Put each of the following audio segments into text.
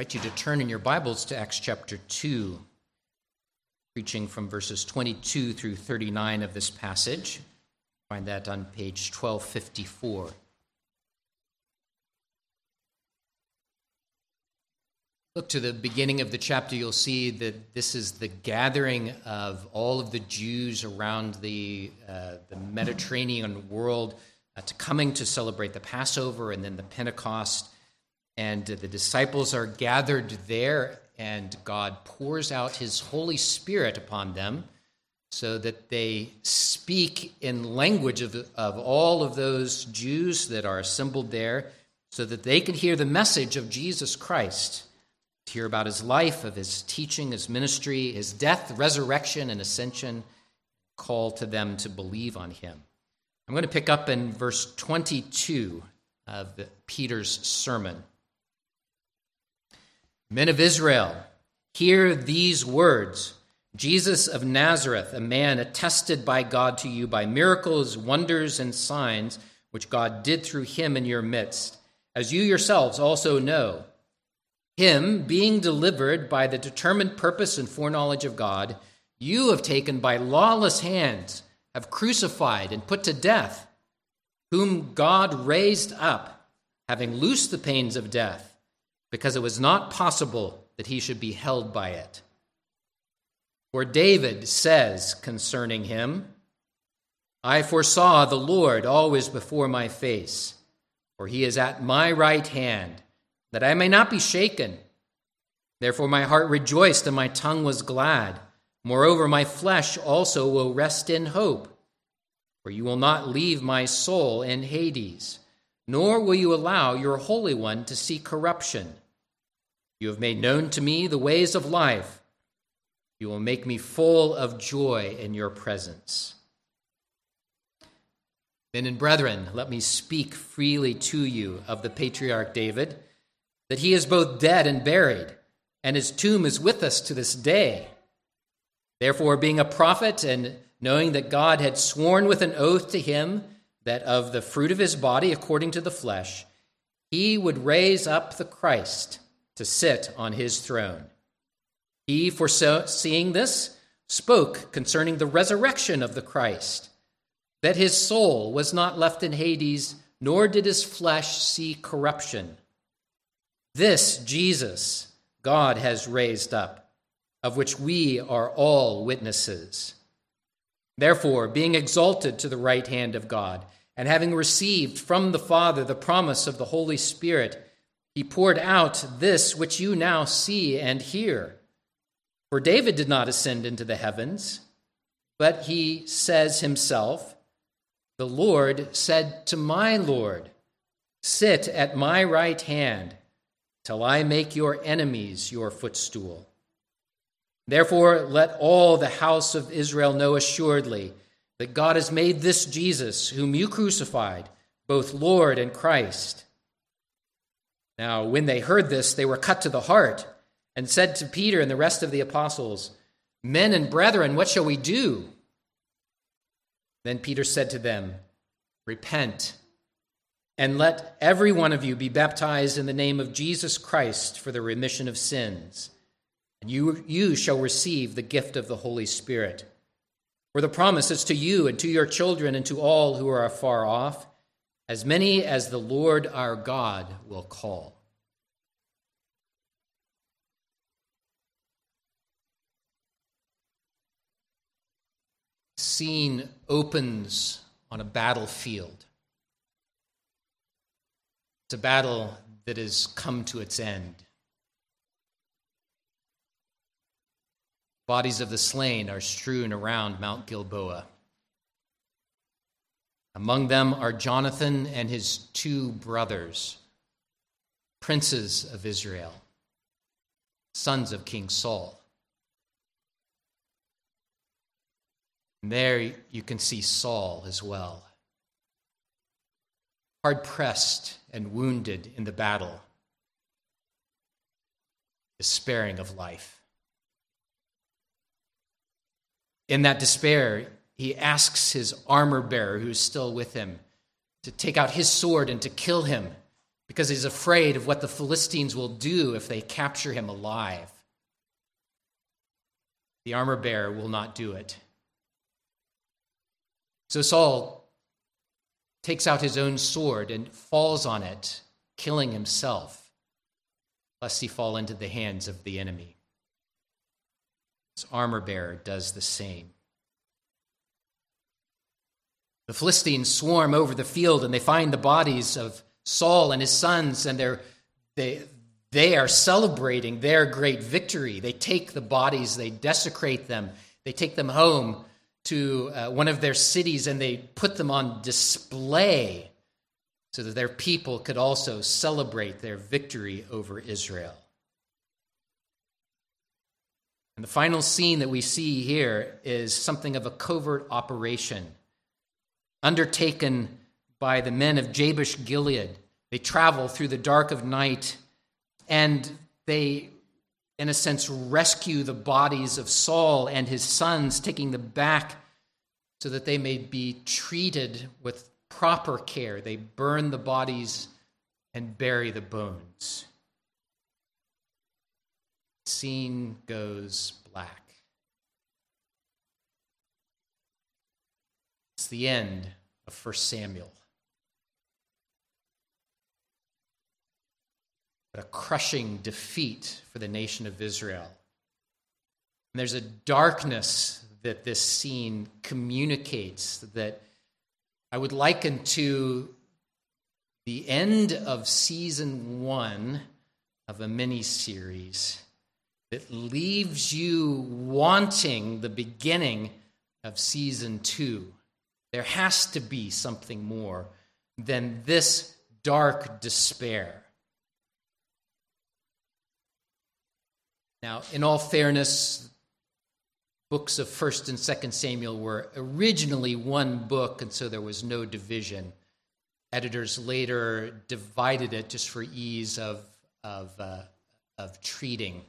Invite you to turn in your Bibles to Acts chapter 2, preaching from verses 22 through 39 of this passage. Find that on page 1254. Look to the beginning of the chapter, you'll see that this is the gathering of all of the Jews around the, uh, the Mediterranean world uh, to coming to celebrate the Passover and then the Pentecost. And the disciples are gathered there, and God pours out his Holy Spirit upon them so that they speak in language of, of all of those Jews that are assembled there so that they can hear the message of Jesus Christ to hear about his life, of his teaching, his ministry, his death, resurrection, and ascension, call to them to believe on him. I'm going to pick up in verse 22 of Peter's sermon. Men of Israel, hear these words. Jesus of Nazareth, a man attested by God to you by miracles, wonders, and signs which God did through him in your midst, as you yourselves also know. Him, being delivered by the determined purpose and foreknowledge of God, you have taken by lawless hands, have crucified and put to death, whom God raised up, having loosed the pains of death, because it was not possible that he should be held by it. For David says concerning him, I foresaw the Lord always before my face, for he is at my right hand that I may not be shaken. Therefore, my heart rejoiced and my tongue was glad. Moreover, my flesh also will rest in hope. For you will not leave my soul in Hades, nor will you allow your Holy One to see corruption. You have made known to me the ways of life. You will make me full of joy in your presence. Men and brethren, let me speak freely to you of the patriarch David that he is both dead and buried, and his tomb is with us to this day. Therefore, being a prophet and knowing that God had sworn with an oath to him that of the fruit of his body, according to the flesh, he would raise up the Christ to sit on his throne. He, foreseeing this, spoke concerning the resurrection of the Christ, that his soul was not left in Hades, nor did his flesh see corruption. This Jesus God has raised up, of which we are all witnesses. Therefore, being exalted to the right hand of God, and having received from the Father the promise of the Holy Spirit, he poured out this which you now see and hear. For David did not ascend into the heavens, but he says himself, The Lord said to my Lord, Sit at my right hand till I make your enemies your footstool. Therefore, let all the house of Israel know assuredly that God has made this Jesus, whom you crucified, both Lord and Christ. Now, when they heard this, they were cut to the heart and said to Peter and the rest of the apostles, Men and brethren, what shall we do? Then Peter said to them, Repent and let every one of you be baptized in the name of Jesus Christ for the remission of sins. And you, you shall receive the gift of the Holy Spirit. For the promise is to you and to your children and to all who are afar off, as many as the Lord our God will call. Scene opens on a battlefield. It's a battle that has come to its end. Bodies of the slain are strewn around Mount Gilboa. Among them are Jonathan and his two brothers, princes of Israel, sons of King Saul. And there you can see Saul as well hard pressed and wounded in the battle, despairing of life. In that despair, he asks his armor bearer, who is still with him, to take out his sword and to kill him, because he's afraid of what the Philistines will do if they capture him alive. The armor bearer will not do it. So Saul takes out his own sword and falls on it, killing himself, lest he fall into the hands of the enemy. His armor bearer does the same. The Philistines swarm over the field and they find the bodies of Saul and his sons, and they're, they, they are celebrating their great victory. They take the bodies, they desecrate them, they take them home to uh, one of their cities, and they put them on display so that their people could also celebrate their victory over Israel. And the final scene that we see here is something of a covert operation undertaken by the men of Jabesh Gilead. They travel through the dark of night and they, in a sense, rescue the bodies of Saul and his sons, taking them back so that they may be treated with proper care. They burn the bodies and bury the bones. Scene goes black. It's the end of 1 Samuel. but a crushing defeat for the nation of Israel. And there's a darkness that this scene communicates that I would liken to the end of season one of a mini series that leaves you wanting the beginning of season two. There has to be something more than this dark despair. Now, in all fairness, books of 1st and 2nd Samuel were originally one book, and so there was no division. Editors later divided it just for ease of, of, uh, of treating.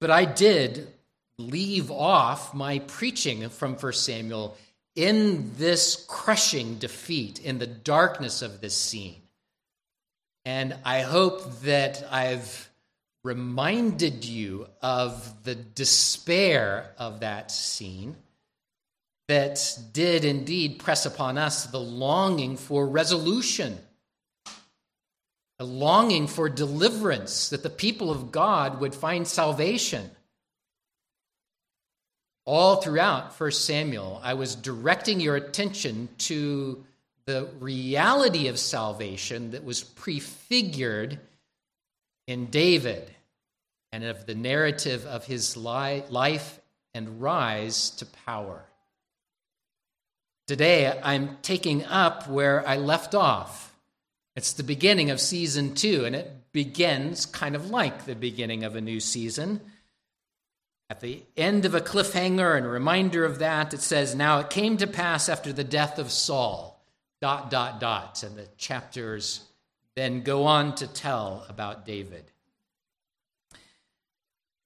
But I did leave off my preaching from 1 Samuel in this crushing defeat, in the darkness of this scene. And I hope that I've reminded you of the despair of that scene that did indeed press upon us the longing for resolution, a longing for deliverance, that the people of God would find salvation. All throughout 1 Samuel, I was directing your attention to the reality of salvation that was prefigured in David and of the narrative of his life and rise to power. Today, I'm taking up where I left off. It's the beginning of season two, and it begins kind of like the beginning of a new season. At the end of a cliffhanger and a reminder of that, it says, Now it came to pass after the death of Saul, dot, dot, dot. And the chapters then go on to tell about David.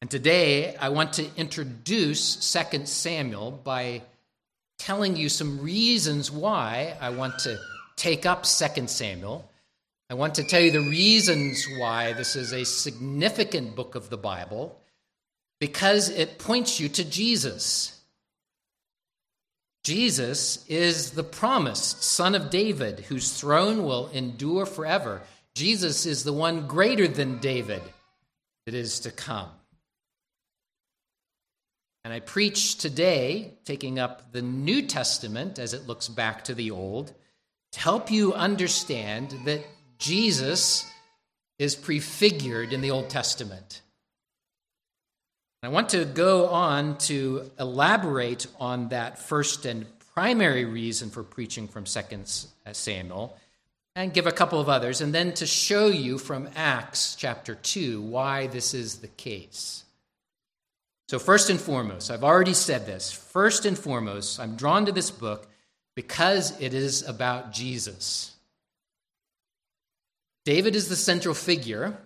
And today I want to introduce 2 Samuel by telling you some reasons why I want to take up 2 Samuel. I want to tell you the reasons why this is a significant book of the Bible because it points you to Jesus. Jesus is the promised son of David whose throne will endure forever. Jesus is the one greater than David that is to come. And I preach today, taking up the New Testament as it looks back to the Old, to help you understand that Jesus is prefigured in the Old Testament. I want to go on to elaborate on that first and primary reason for preaching from 2nd Samuel and give a couple of others, and then to show you from Acts chapter 2 why this is the case. So, first and foremost, I've already said this. First and foremost, I'm drawn to this book because it is about Jesus. David is the central figure,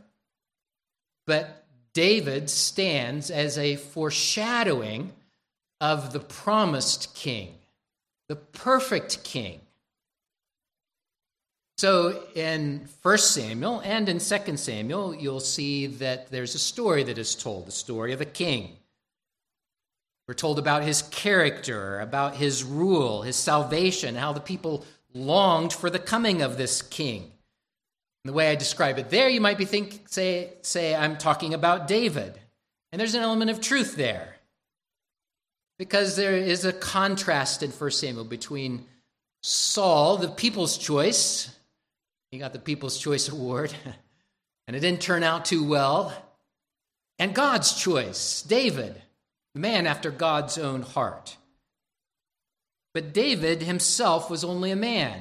but David stands as a foreshadowing of the promised king, the perfect king. So in 1 Samuel and in 2 Samuel, you'll see that there's a story that is told, the story of a king. We're told about his character, about his rule, his salvation, how the people longed for the coming of this king. The way I describe it there, you might be think say say I'm talking about David. And there's an element of truth there. Because there is a contrast in 1 Samuel between Saul, the people's choice, he got the People's Choice Award, and it didn't turn out too well, and God's choice, David the man after God's own heart. But David himself was only a man,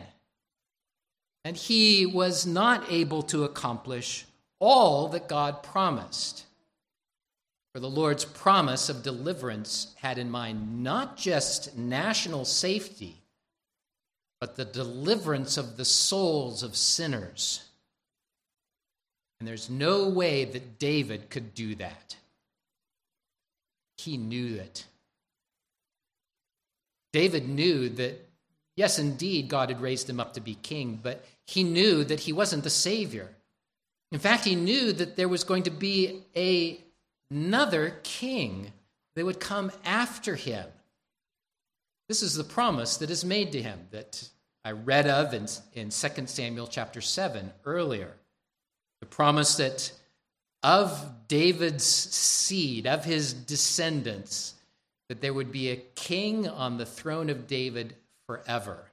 and he was not able to accomplish all that God promised. For the Lord's promise of deliverance had in mind not just national safety, but the deliverance of the souls of sinners. And there's no way that David could do that. He knew it. David knew that, yes, indeed, God had raised him up to be king, but he knew that he wasn't the Savior. In fact, he knew that there was going to be a, another king that would come after him. This is the promise that is made to him that I read of in, in 2 Samuel chapter 7 earlier. The promise that of David's seed, of his descendants, that there would be a king on the throne of David forever.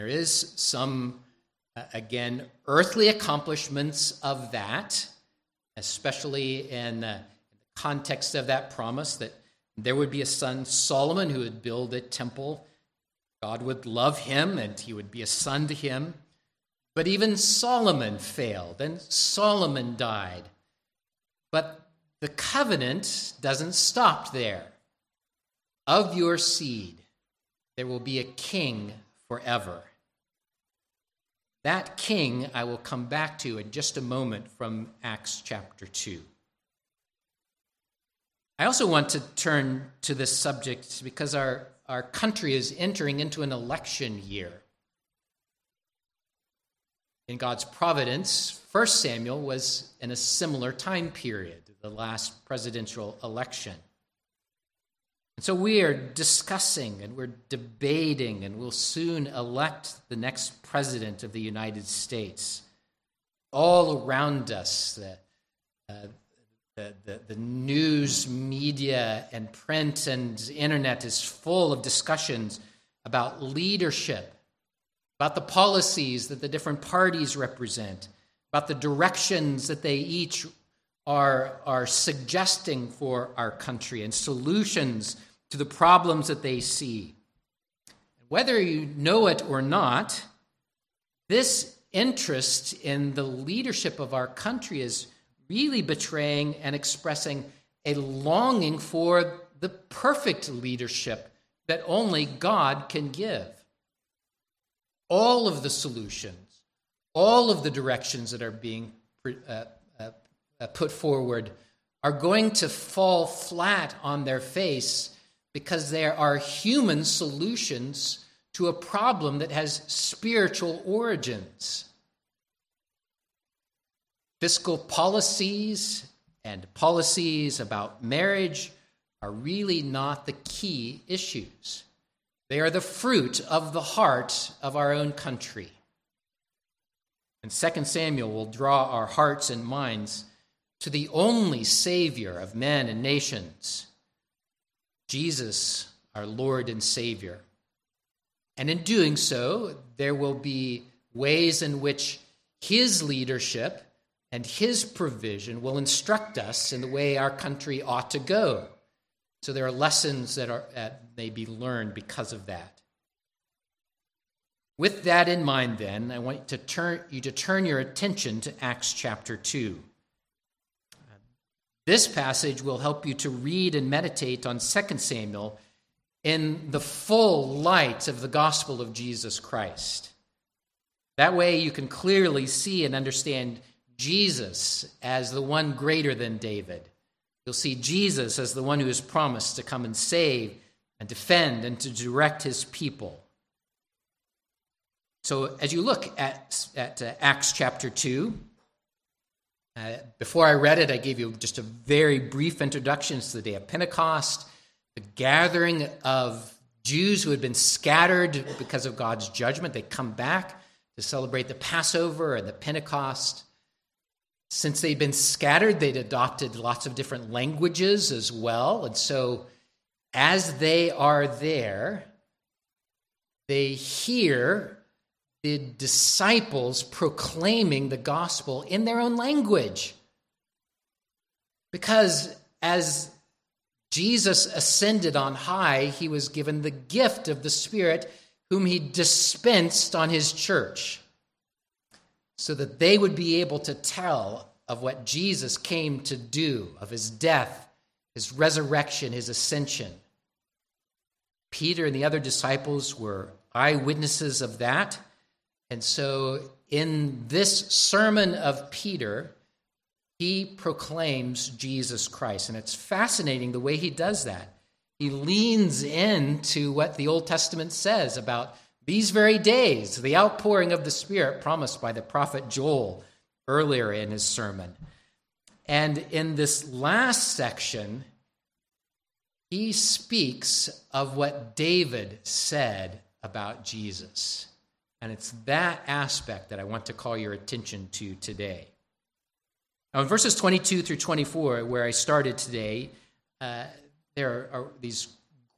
There is some, uh, again, earthly accomplishments of that, especially in, uh, in the context of that promise that there would be a son, Solomon, who would build a temple. God would love him and he would be a son to him. But even Solomon failed, and Solomon died. But the covenant doesn't stop there. Of your seed, there will be a king forever. That king I will come back to in just a moment from Acts chapter 2. I also want to turn to this subject because our, our country is entering into an election year in God's providence, 1 Samuel was in a similar time period, the last presidential election. And so we are discussing and we're debating, and we'll soon elect the next president of the United States. All around us, the, uh, the, the, the news media and print and internet is full of discussions about leadership about the policies that the different parties represent, about the directions that they each are, are suggesting for our country and solutions to the problems that they see. Whether you know it or not, this interest in the leadership of our country is really betraying and expressing a longing for the perfect leadership that only God can give all of the solutions, all of the directions that are being uh, uh, uh, put forward are going to fall flat on their face because there are human solutions to a problem that has spiritual origins. Fiscal policies and policies about marriage are really not the key issues. They are the fruit of the heart of our own country. And 2 Samuel will draw our hearts and minds to the only Savior of men and nations, Jesus, our Lord and Savior. And in doing so, there will be ways in which His leadership and His provision will instruct us in the way our country ought to go. So there are lessons that are that may be learned because of that. With that in mind, then, I want to turn, you to turn your attention to Acts chapter 2. This passage will help you to read and meditate on 2 Samuel in the full light of the gospel of Jesus Christ. That way, you can clearly see and understand Jesus as the one greater than David You'll see Jesus as the one who has promised to come and save and defend and to direct his people. So, as you look at, at uh, Acts chapter 2, uh, before I read it, I gave you just a very brief introduction to the day of Pentecost, the gathering of Jews who had been scattered because of God's judgment. They come back to celebrate the Passover and the Pentecost. Since they'd been scattered, they'd adopted lots of different languages as well. And so, as they are there, they hear the disciples proclaiming the gospel in their own language. Because as Jesus ascended on high, he was given the gift of the Spirit, whom he dispensed on his church, so that they would be able to tell of what Jesus came to do, of his death, his resurrection, his ascension. Peter and the other disciples were eyewitnesses of that. And so, in this sermon of Peter, he proclaims Jesus Christ. And it's fascinating the way he does that. He leans into what the Old Testament says about these very days, the outpouring of the Spirit promised by the prophet Joel earlier in his sermon. And in this last section, he speaks of what David said about Jesus. And it's that aspect that I want to call your attention to today. Now, in verses 22 through 24, where I started today, uh, there are these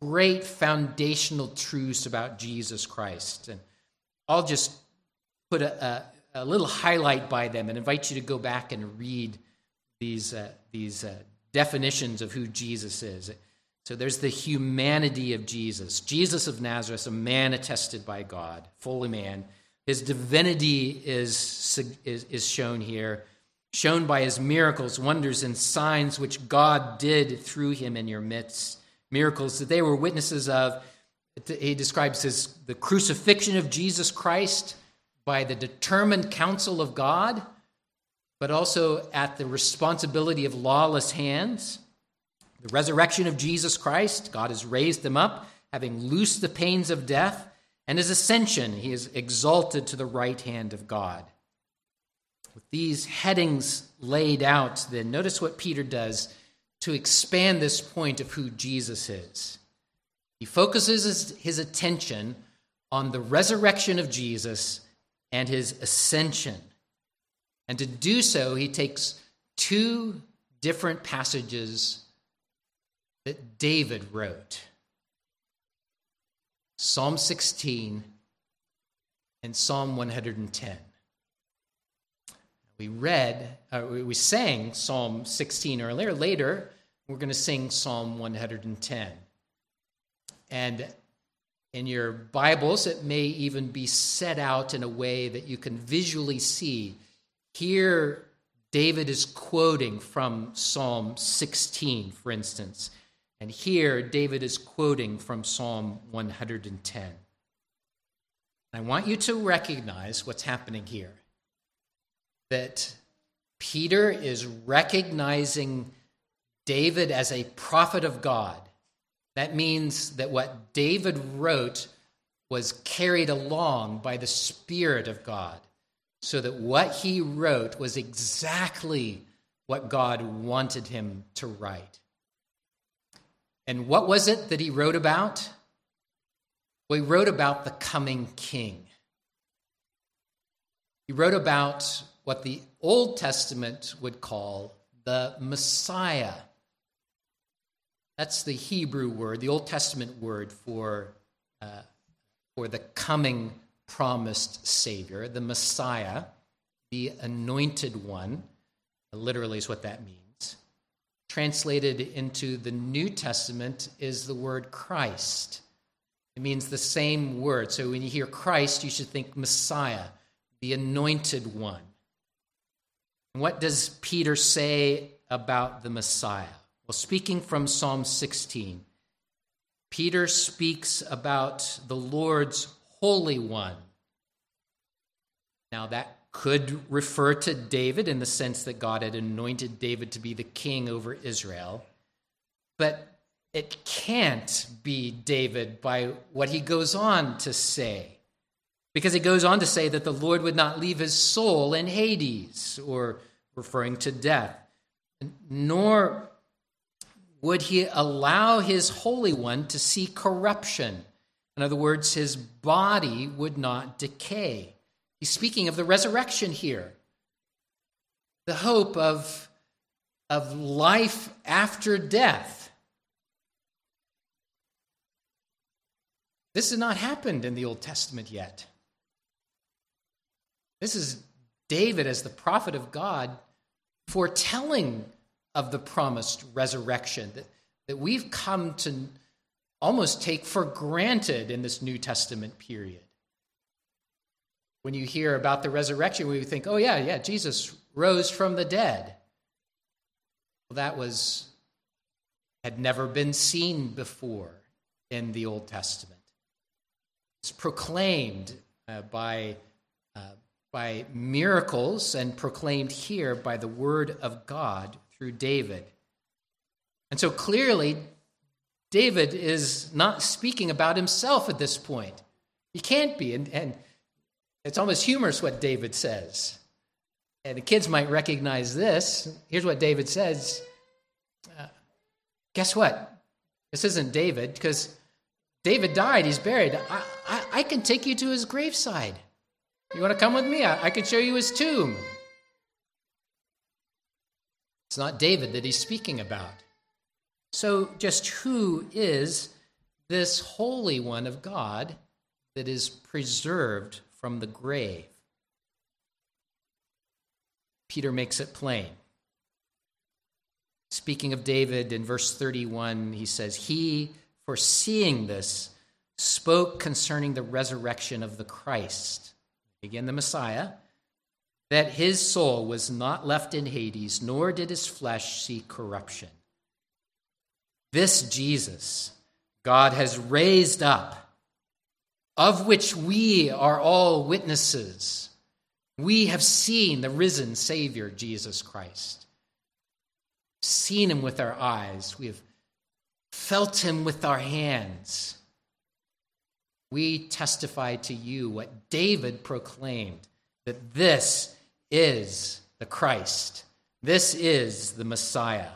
great foundational truths about Jesus Christ. And I'll just put a, a, a little highlight by them and invite you to go back and read these, uh, these uh, definitions of who Jesus is. So there's the humanity of Jesus. Jesus of Nazareth, a man attested by God, fully man. His divinity is, is, is shown here, shown by his miracles, wonders, and signs which God did through him in your midst. Miracles that they were witnesses of. He describes as the crucifixion of Jesus Christ by the determined counsel of God, but also at the responsibility of lawless hands the resurrection of Jesus Christ, God has raised him up, having loosed the pains of death, and his ascension, he is exalted to the right hand of God. With these headings laid out, then notice what Peter does to expand this point of who Jesus is. He focuses his, attention on the resurrection of Jesus and his ascension. And to do so, he takes two different passages that David wrote Psalm 16 and Psalm 110. We read, uh, we sang Psalm 16 earlier. Later, we're going to sing Psalm 110. And in your Bibles, it may even be set out in a way that you can visually see. Here, David is quoting from Psalm 16, for instance. And here, David is quoting from Psalm 110. I want you to recognize what's happening here that Peter is recognizing David as a prophet of God. That means that what David wrote was carried along by the Spirit of God, so that what he wrote was exactly what God wanted him to write. And what was it that he wrote about? Well, he wrote about the coming king. He wrote about what the Old Testament would call the Messiah. That's the Hebrew word, the Old Testament word for, uh, for the coming promised Savior, the Messiah, the anointed one. Literally, is what that means translated into the New Testament is the word Christ. It means the same word. So when you hear Christ, you should think Messiah, the anointed one. And what does Peter say about the Messiah? Well, speaking from Psalm 16, Peter speaks about the Lord's Holy One. Now, that could refer to David in the sense that God had anointed David to be the king over Israel. But it can't be David by what he goes on to say. because he goes on to say that the Lord would not leave his soul in Hades, or referring to death, nor would he allow his Holy One to see corruption. In other words, his body would not decay. He's speaking of the resurrection here, the hope of, of life after death. This has not happened in the Old Testament yet. This is David, as the prophet of God, foretelling of the promised resurrection that, that we've come to almost take for granted in this New Testament period. When you hear about the resurrection, we think, oh, yeah, yeah, Jesus rose from the dead. Well, that was, had never been seen before in the Old Testament. It's proclaimed uh, by uh, by miracles and proclaimed here by the word of God through David. And so clearly, David is not speaking about himself at this point. He can't be. And, and it's almost humorous what David says. And the kids might recognize this. Here's what David says uh, Guess what? This isn't David because David died, he's buried. I, I, I can take you to his graveside. You want to come with me? I, I can show you his tomb. It's not David that he's speaking about. So, just who is this Holy One of God that is preserved from the grave? Peter makes it plain. Speaking of David in verse 31, he says, He, foreseeing this, spoke concerning the resurrection of the Christ again the Messiah, that his soul was not left in Hades, nor did his flesh see corruption. This Jesus God has raised up, of which we are all witnesses. We have seen the risen Savior, Jesus Christ. Seen him with our eyes. We have felt him with our hands we testify to you what David proclaimed that this is the Christ, this is the Messiah.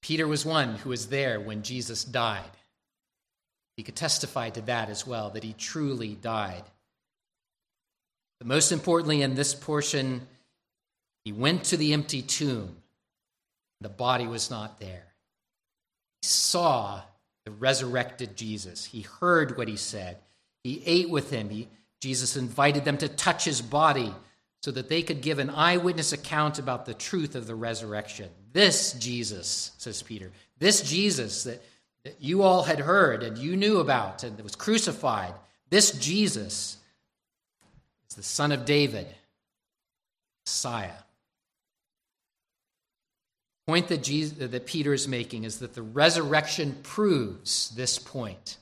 Peter was one who was there when Jesus died. He could testify to that as well, that he truly died. But most importantly, in this portion, he went to the empty tomb. The body was not there. He saw the resurrected Jesus. He heard what he said. He ate with him. He, Jesus invited them to touch his body so that they could give an eyewitness account about the truth of the resurrection. This Jesus, says Peter, this Jesus that, that you all had heard and you knew about and that was crucified, this Jesus is the son of David, Messiah point that, Jesus, that Peter is making is that the resurrection proves this point.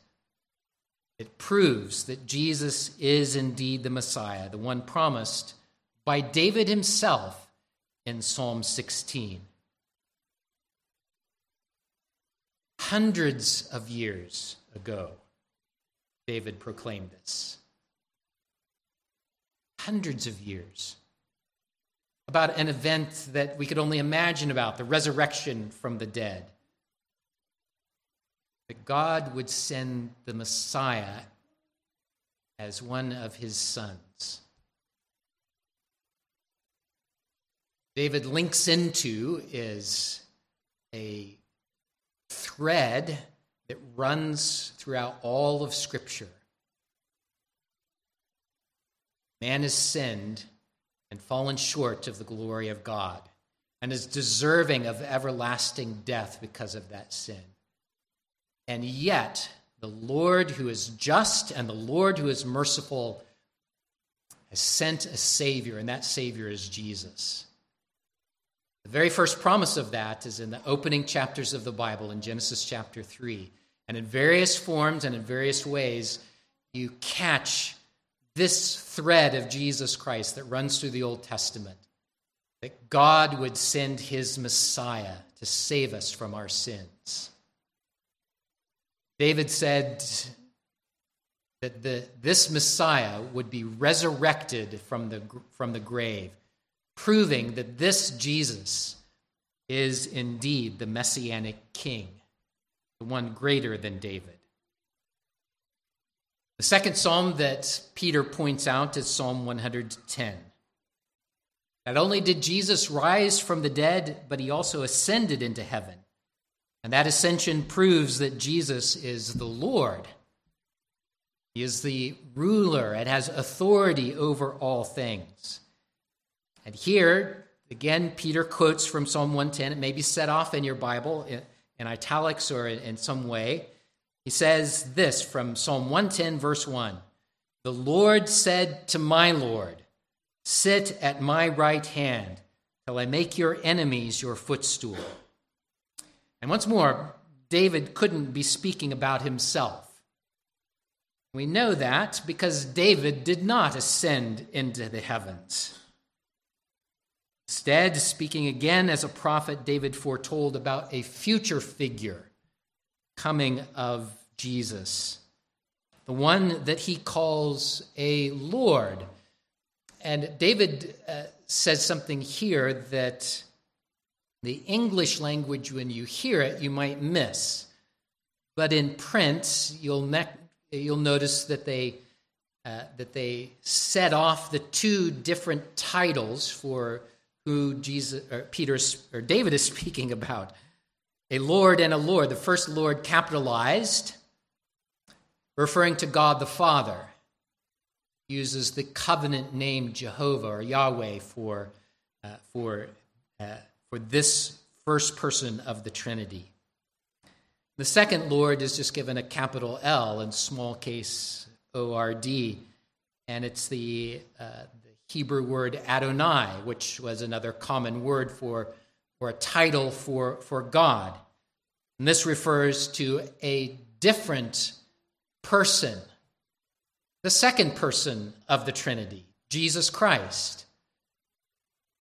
It proves that Jesus is indeed the Messiah, the one promised by David himself in Psalm 16. Hundreds of years ago, David proclaimed this. Hundreds of years about an event that we could only imagine about the resurrection from the dead. That God would send the Messiah as one of his sons. David links into is a thread that runs throughout all of Scripture. Man has sinned and fallen short of the glory of God and is deserving of everlasting death because of that sin. And yet, the Lord who is just and the Lord who is merciful has sent a Savior, and that Savior is Jesus. The very first promise of that is in the opening chapters of the Bible in Genesis chapter 3. And in various forms and in various ways, you catch this thread of Jesus Christ that runs through the Old Testament that God would send his Messiah to save us from our sins. David said that the, this Messiah would be resurrected from the, from the grave, proving that this Jesus is indeed the messianic king, the one greater than David. The second psalm that Peter points out is Psalm 110. Not only did Jesus rise from the dead, but he also ascended into heaven. And that ascension proves that Jesus is the Lord. He is the ruler and has authority over all things. And here, again, Peter quotes from Psalm 110. It may be set off in your Bible in, italics or in, in some way. He says this from Psalm 110, verse 1 The Lord said to my Lord, Sit at my right hand till I make your enemies your footstool. And once more, David couldn't be speaking about himself. We know that because David did not ascend into the heavens. Instead, speaking again as a prophet, David foretold about a future figure coming of Jesus, the one that he calls a Lord and David uh, says something here that the English language, when you hear it, you might miss. But in print, you'll, ne- you'll notice that they, uh, that they set off the two different titles for who Jesus or Peter or David is speaking about a Lord and a Lord. The first Lord capitalized, referring to God the Father uses the covenant name Jehovah or Yahweh for, uh, for, uh, for this first person of the Trinity. The second Lord is just given a capital L and small case O R D, and it's the, uh, the Hebrew word Adonai, which was another common word for, for a title for, for God. And this refers to a different person the second person of the Trinity, Jesus Christ.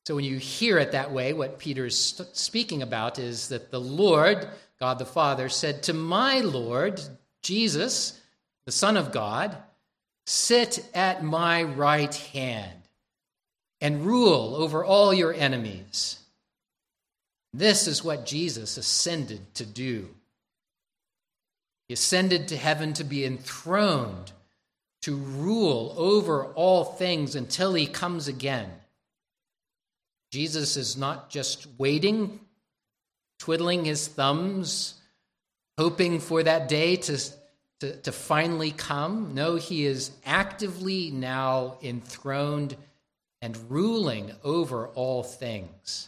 So when you hear it that way, what Peter is speaking about is that the Lord, God the Father, said to my Lord, Jesus, the Son of God, sit at my right hand and rule over all your enemies. This is what Jesus ascended to do. He ascended to heaven to be enthroned to rule over all things until he comes again. Jesus is not just waiting, twiddling his thumbs, hoping for that day to, to, to, finally come. No, he is actively now enthroned and ruling over all things,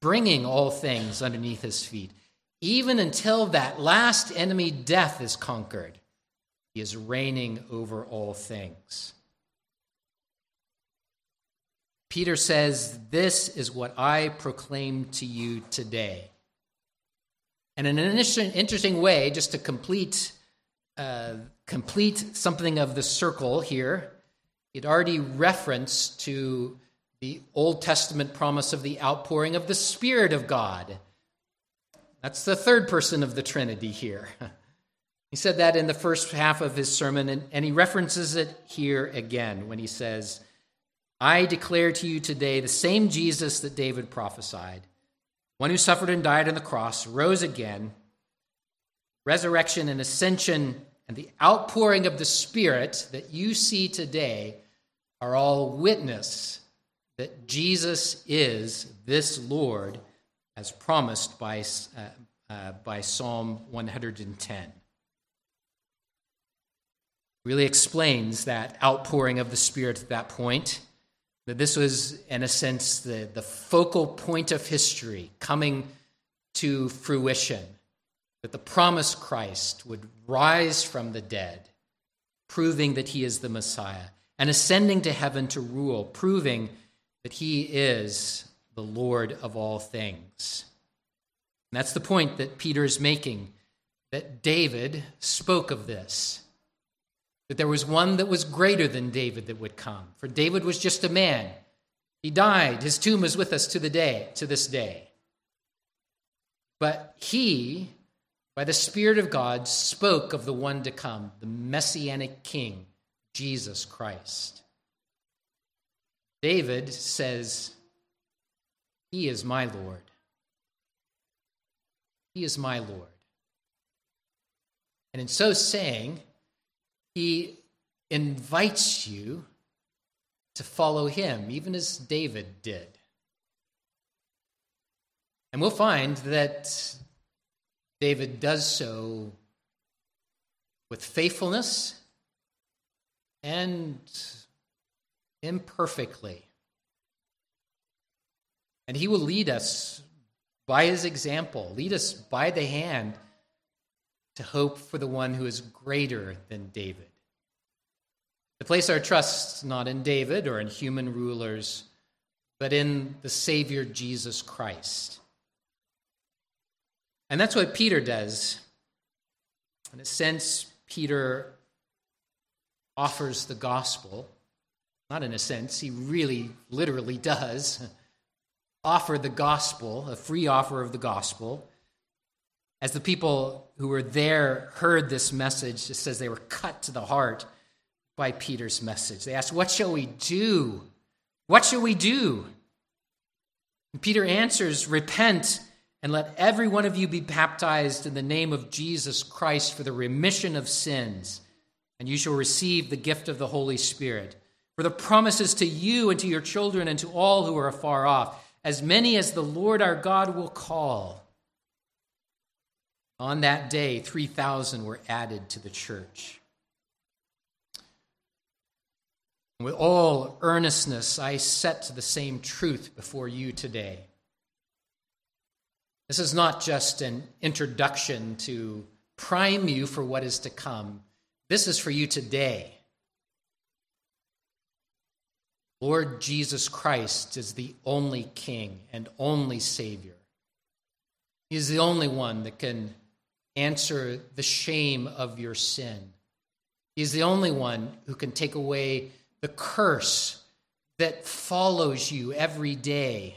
bringing all things underneath his feet, even until that last enemy, death, is conquered. He is reigning over all things. Peter says, This is what I proclaim to you today. And in an interesting way, just to complete, uh, complete something of the circle here, it already referenced to the Old Testament promise of the outpouring of the Spirit of God. That's the third person of the Trinity here. He said that in the first half of his sermon, and, and he references it here again when he says, I declare to you today the same Jesus that David prophesied, one who suffered and died on the cross, rose again, resurrection and ascension and the outpouring of the Spirit that you see today are all witness that Jesus is this Lord as promised by, uh, uh, by Psalm 110 really explains that outpouring of the Spirit at that point. That this was, in a sense, the, the focal point of history coming to fruition. That the promised Christ would rise from the dead, proving that he is the Messiah, and ascending to heaven to rule, proving that he is the Lord of all things. And that's the point that Peter is making, that David spoke of this that there was one that was greater than David that would come. For David was just a man. He died. His tomb is with us to the day, to this day. But he, by the Spirit of God, spoke of the one to come, the Messianic King, Jesus Christ. David says, He is my Lord. He is my Lord. And in so saying, he invites you to follow him, even as David did. And we'll find that David does so with faithfulness and imperfectly. And he will lead us by his example, lead us by the hand to hope for the one who is greater than David. To place our trust not in David or in human rulers, but in the Savior Jesus Christ. And that's what Peter does. In a sense, Peter offers the gospel. Not in a sense, he really, literally does offer the gospel, a free offer of the gospel. As the people who were there heard this message, it says they were cut to the heart by Peter's message. They asked, What shall we do? What shall we do? And Peter answers, Repent and let every one of you be baptized in the name of Jesus Christ for the remission of sins, and you shall receive the gift of the Holy Spirit. For the promises to you and to your children and to all who are afar off, as many as the Lord our God will call. On that day, 3,000 were added to the church. With all earnestness, I set the same truth before you today. This is not just an introduction to prime you for what is to come. This is for you today. Lord Jesus Christ is the only King and only Savior. He is the only one that can answer the shame of your sin. He is the only one who can take away the curse that follows you every day.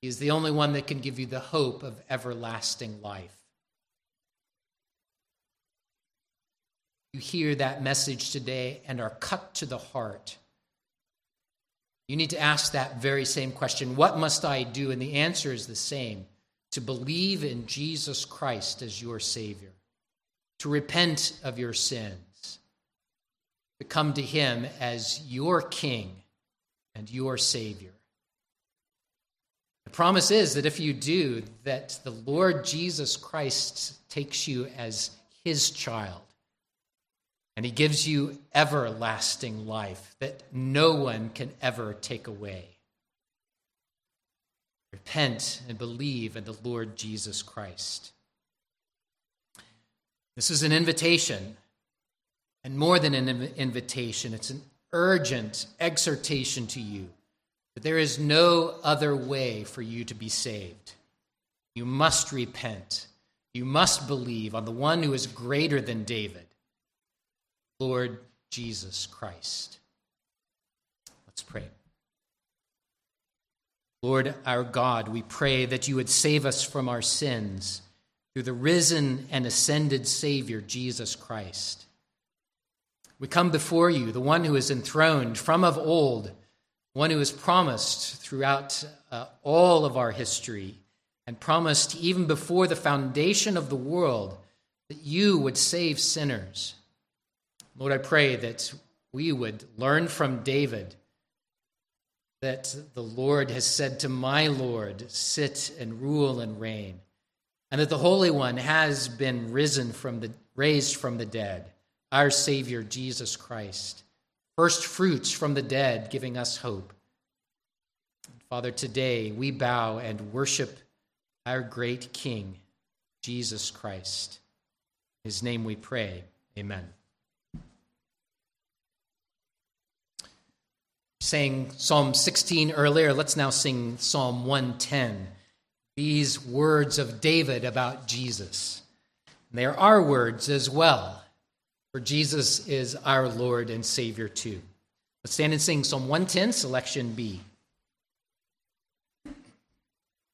He is the only one that can give you the hope of everlasting life. You hear that message today and are cut to the heart. You need to ask that very same question What must I do? And the answer is the same to believe in Jesus Christ as your Savior, to repent of your sins, to come to Him as your King and your Savior. The promise is that if you do, that the Lord Jesus Christ takes you as His child. And he gives you everlasting life that no one can ever take away. Repent and believe in the Lord Jesus Christ. This is an invitation, and more than an invitation, it's an urgent exhortation to you that there is no other way for you to be saved. You must repent. You must believe on the one who is greater than David, Lord Jesus Christ. Let's pray. Lord our God, we pray that you would save us from our sins through the risen and ascended Savior, Jesus Christ. We come before you, the one who is enthroned from of old, one who has promised throughout uh, all of our history and promised even before the foundation of the world that you would save sinners. Lord, I pray that we would learn from David that the Lord has said to my Lord, Sit and rule and reign, and that the Holy One has been risen from the raised from the dead, our Savior Jesus Christ, first fruits from the dead, giving us hope. Father, today we bow and worship our great King, Jesus Christ. In his name we pray. Amen. sang Psalm 16 earlier. Let's now sing Psalm 110. These words of David about Jesus. And they are our words as well, for Jesus is our Lord and Savior too. Let's stand and sing Psalm 110, selection B.